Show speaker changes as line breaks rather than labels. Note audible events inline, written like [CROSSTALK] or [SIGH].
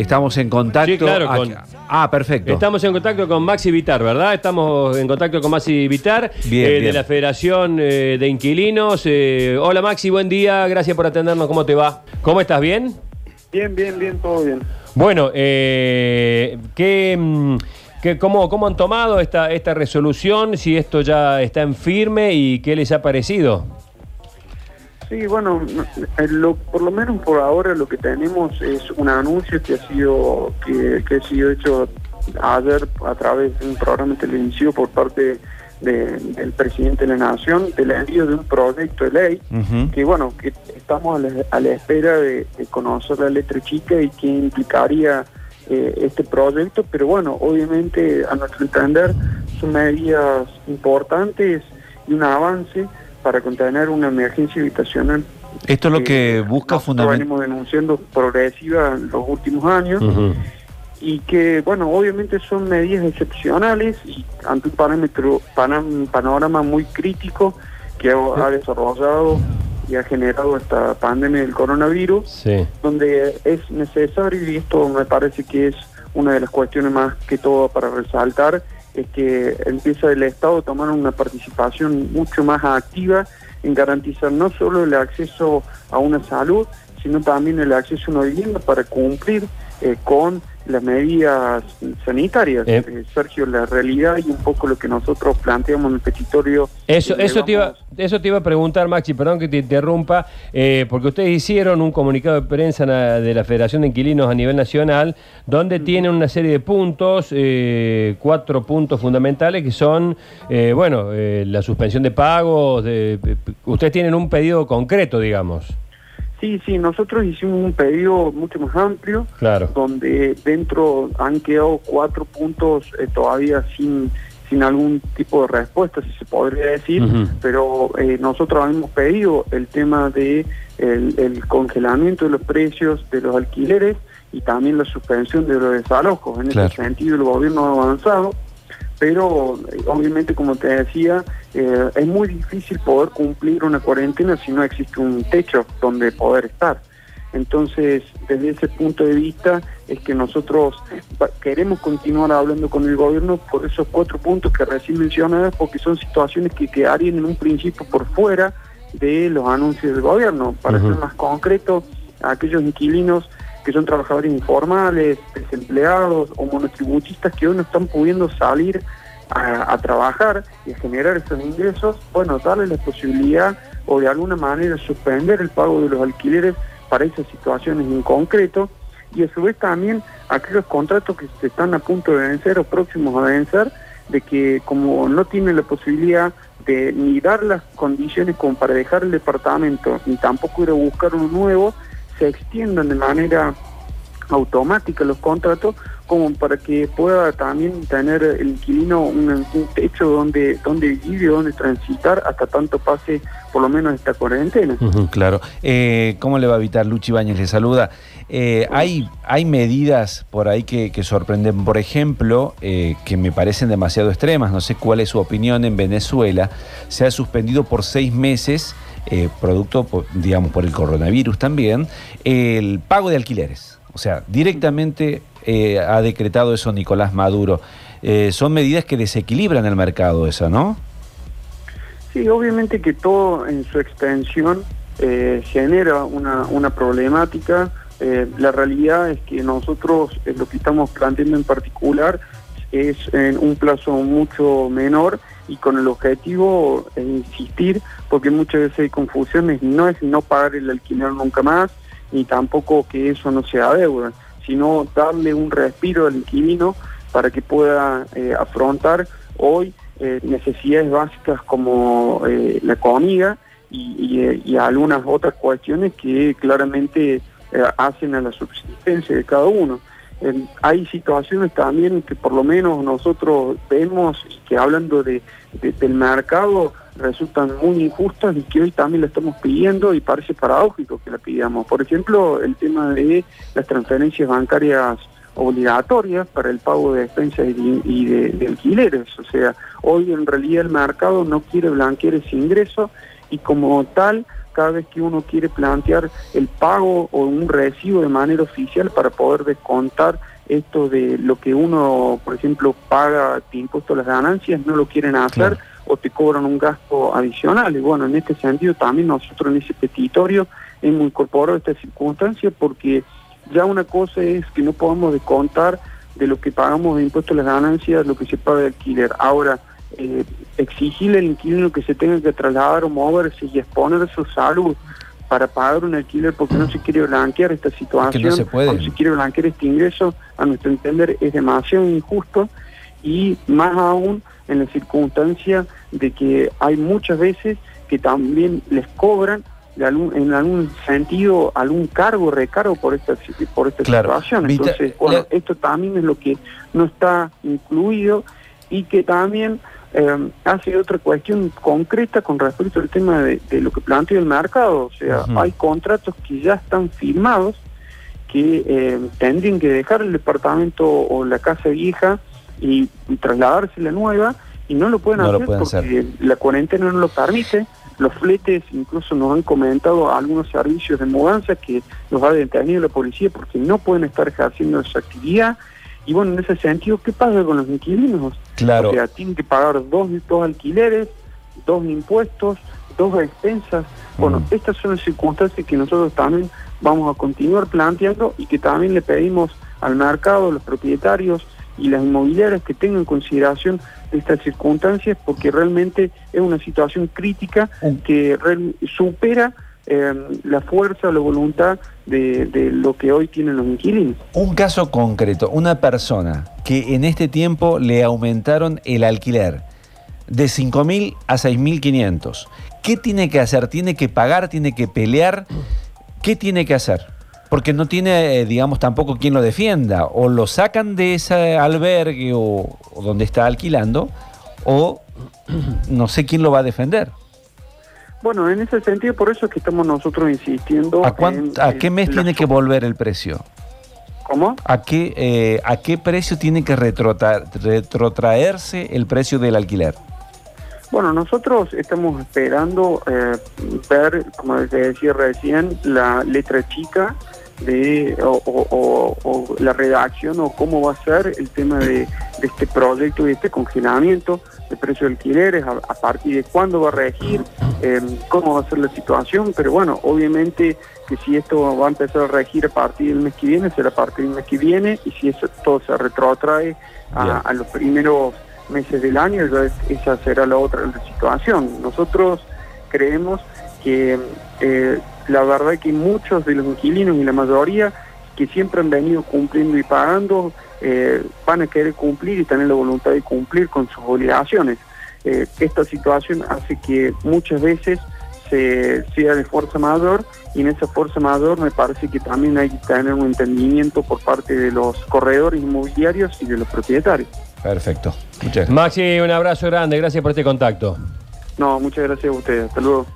estamos en contacto.
Sí, claro,
Ah,
con-
Ah, perfecto.
Estamos en contacto con Maxi Vitar, ¿verdad? Estamos en contacto con Maxi Vitar,
Bien,
eh, de la Federación eh, de Inquilinos. Eh, hola Maxi, buen día, gracias por atendernos. ¿Cómo te va? ¿Cómo estás? ¿Bien?
Bien, bien, bien, todo bien.
Bueno, eh, ¿qué, mm, qué- cómo, cómo han tomado esta, esta resolución? Si esto ya está en firme y qué les ha parecido.
Sí, bueno, lo- por lo menos por ahora lo que tenemos es un anuncio que ha sido que, que ha sido hecho ayer a través de un programa televisivo por parte de- del presidente de la Nación del envío de un proyecto de ley que bueno que estamos a la, a la espera de, de conocer la letra chica y qué implicaría eh, este proyecto, pero bueno, obviamente a nuestro entender son medidas importantes y un avance para contener una emergencia habitacional.
Esto es lo que busca fundamentalmente.
venimos denunciando progresiva en los últimos años y que, bueno, obviamente son medidas excepcionales y ante un parámetro, panam- panorama muy crítico que ha, ha desarrollado y ha generado esta pandemia del coronavirus,
Sí.
donde es necesario, y esto me parece que es una de las cuestiones más que todo para resaltar, es que empieza el Estado a tomar una participación mucho más activa en garantizar no solo el acceso a una salud, sino también el acceso a una vivienda para cumplir eh, con las medidas sanitarias.
Eh.
Eh, Sergio, la realidad y un poco lo que nosotros planteamos en el petitorio.
Eso, eso, te iba, eso te iba a preguntar, Maxi, perdón que te interrumpa, eh, porque ustedes hicieron un comunicado de prensa de la Federación de Inquilinos a nivel nacional, donde tienen una serie de puntos, eh, cuatro puntos fundamentales, que son, eh, bueno, eh, la suspensión de pagos, de- ustedes tienen un pedido concreto, digamos.
Sí, sí, nosotros hicimos un pedido mucho más amplio,
Claro.
donde dentro han quedado cuatro puntos eh, todavía sin sin algún tipo de respuesta, si se podría decir, pero eh, nosotros hemos pedido el tema de el, el congelamiento de los precios de los alquileres y también la suspensión de los desalojos. En
Claro.
ese sentido el gobierno ha avanzado, pero eh, obviamente como te decía, eh, es muy difícil poder cumplir una cuarentena si no existe un techo donde poder estar. Entonces, desde ese punto de vista es que nosotros queremos continuar hablando con el gobierno por esos cuatro puntos que recién mencionadas, porque son situaciones que quedarían en un principio por fuera de los anuncios del gobierno. Para ser más concreto, aquellos inquilinos que son trabajadores informales, desempleados o monotributistas que hoy no están pudiendo salir a, trabajar y a generar esos ingresos, bueno, darle la posibilidad o de alguna manera suspender el pago de los alquileres para esas situaciones en concreto. Y a su vez también aquellos contratos que se están a punto de vencer o próximos a vencer, de que como no tienen la posibilidad de ni dar las condiciones como para dejar el departamento, ni tampoco ir a buscar uno nuevo, se extiendan de manera automática los contratos como para que pueda también tener el inquilino un, techo donde donde vivir, donde transitar hasta tanto pase por lo menos esta cuarentena.
Claro. Eh, ¿Cómo le va a evitar? Luchi Bañez le saluda. Eh, hay, hay medidas por ahí que, que sorprenden, por ejemplo, eh, que me parecen demasiado extremas. No sé cuál es su opinión en Venezuela. Se ha suspendido por seis meses, eh, producto, digamos, por el coronavirus también, el pago de alquileres. O sea, directamente eh, ha decretado eso Nicolás Maduro. Eh, son medidas que desequilibran el mercado, esa, ¿no?
Sí, obviamente que todo en su extensión eh, genera una, una problemática. La realidad es que nosotros lo que estamos planteando en particular es en un plazo mucho menor y con el objetivo de insistir, porque muchas veces hay confusiones, no es no pagar el alquiler nunca más, ni tampoco que eso no sea deuda, sino darle un respiro al inquilino para que pueda eh, afrontar hoy eh, necesidades básicas como eh, la comida y, eh, algunas otras cuestiones que claramente eh, hacen a la subsistencia de cada uno. Hay situaciones también que por lo menos nosotros vemos que hablando de, de- del mercado resultan muy injustas y que hoy también la estamos pidiendo y parece paradójico que la pidamos. Por ejemplo, el tema de las transferencias bancarias obligatorias para el pago de despensas y, de, y de- de alquileres. O sea, hoy en realidad el mercado no quiere blanquear ese ingreso y como tal cada vez que uno quiere plantear el pago o un recibo de manera oficial para poder descontar esto de lo que uno, por ejemplo, paga de impuesto a las ganancias, no lo quieren hacer
Claro.
o te cobran un gasto adicional. Y bueno, en este sentido también nosotros en ese petitorio hemos incorporado esta circunstancia porque ya una cosa es que no podemos descontar de lo que pagamos de impuesto a las ganancias, lo que se paga de alquiler. Ahora, eh, exigirle al inquilino que se tenga que trasladar o moverse y exponer su salud para pagar un alquiler porque no se quiere blanquear esta situación,
se puede.
no se quiere blanquear este ingreso, a nuestro entender es demasiado injusto y más aún en la circunstancia de que hay muchas veces que también les cobran de algún- en algún sentido algún cargo, recargo por esta, por esta
Claro.
situación. Entonces, bueno, esto también es lo que no está incluido y que también eh, hace otra cuestión concreta con respecto al tema de, de lo que plantea el mercado. O sea, hay contratos que ya están firmados que eh, tendrían que dejar el departamento o la casa vieja y, y trasladarse a la nueva y no lo pueden
No lo
hacer
pueden
porque la cuarentena no lo permite. Los fletes incluso nos han comentado algunos servicios de mudanza que los ha detenido la policía porque no pueden estar ejerciendo esa actividad. Y bueno, en ese sentido, ¿qué pasa con los inquilinos?
Claro.
O sea, tienen que pagar dos, dos alquileres, dos impuestos, dos expensas. Bueno,
Mm.
estas son las circunstancias que nosotros también vamos a continuar planteando y que también le pedimos al mercado, a los propietarios y las inmobiliarias que tengan en consideración estas circunstancias porque realmente es una situación crítica
Un-
que supera eh, la fuerza o la voluntad de, de lo que hoy tienen los inquilinos.
Un caso concreto, una persona que en este tiempo le aumentaron el alquiler de 5.000 a 6.500. ¿Qué tiene que hacer? ¿Tiene que pagar? ¿Tiene que pelear? ¿Qué tiene que hacer? Porque no tiene, eh, digamos, tampoco quien lo defienda. O lo sacan de ese albergue o, o donde está alquilando, o [CLEARS THROAT] no sé quién lo va a defender.
Bueno, en ese sentido, por eso es que estamos nosotros insistiendo.
¿A,
en-
a qué mes tiene que volver el precio?
¿Cómo?
¿A qué, eh, ¿A qué precio tiene que retrotraerse el precio del alquiler?
Bueno, nosotros estamos esperando eh, ver, como te decía recién, la letra chica de o, o- o- o la redacción o cómo va a ser el tema de, de este proyecto y este congelamiento de precios de alquileres, a, a partir de cuándo va a regir, eh, cómo va a ser la situación, pero bueno, obviamente que si esto va a empezar a regir a partir del mes que viene, será a partir del mes que viene, y si eso todo se retrotrae a, los primeros meses del año, ya esa será la otra la situación. Nosotros creemos que eh, la verdad es que muchos de los inquilinos y la mayoría que siempre han venido cumpliendo y pagando eh, van a querer cumplir y tener la voluntad de cumplir con sus obligaciones. Eh, esta situación hace que muchas veces se sea de fuerza mayor y en esa fuerza mayor me parece que también hay que tener un entendimiento por parte de los corredores inmobiliarios y de los propietarios.
Perfecto. Muchas gracias.
Maxi, un abrazo grande, gracias por este contacto.
No, muchas gracias a ustedes. Hasta luego.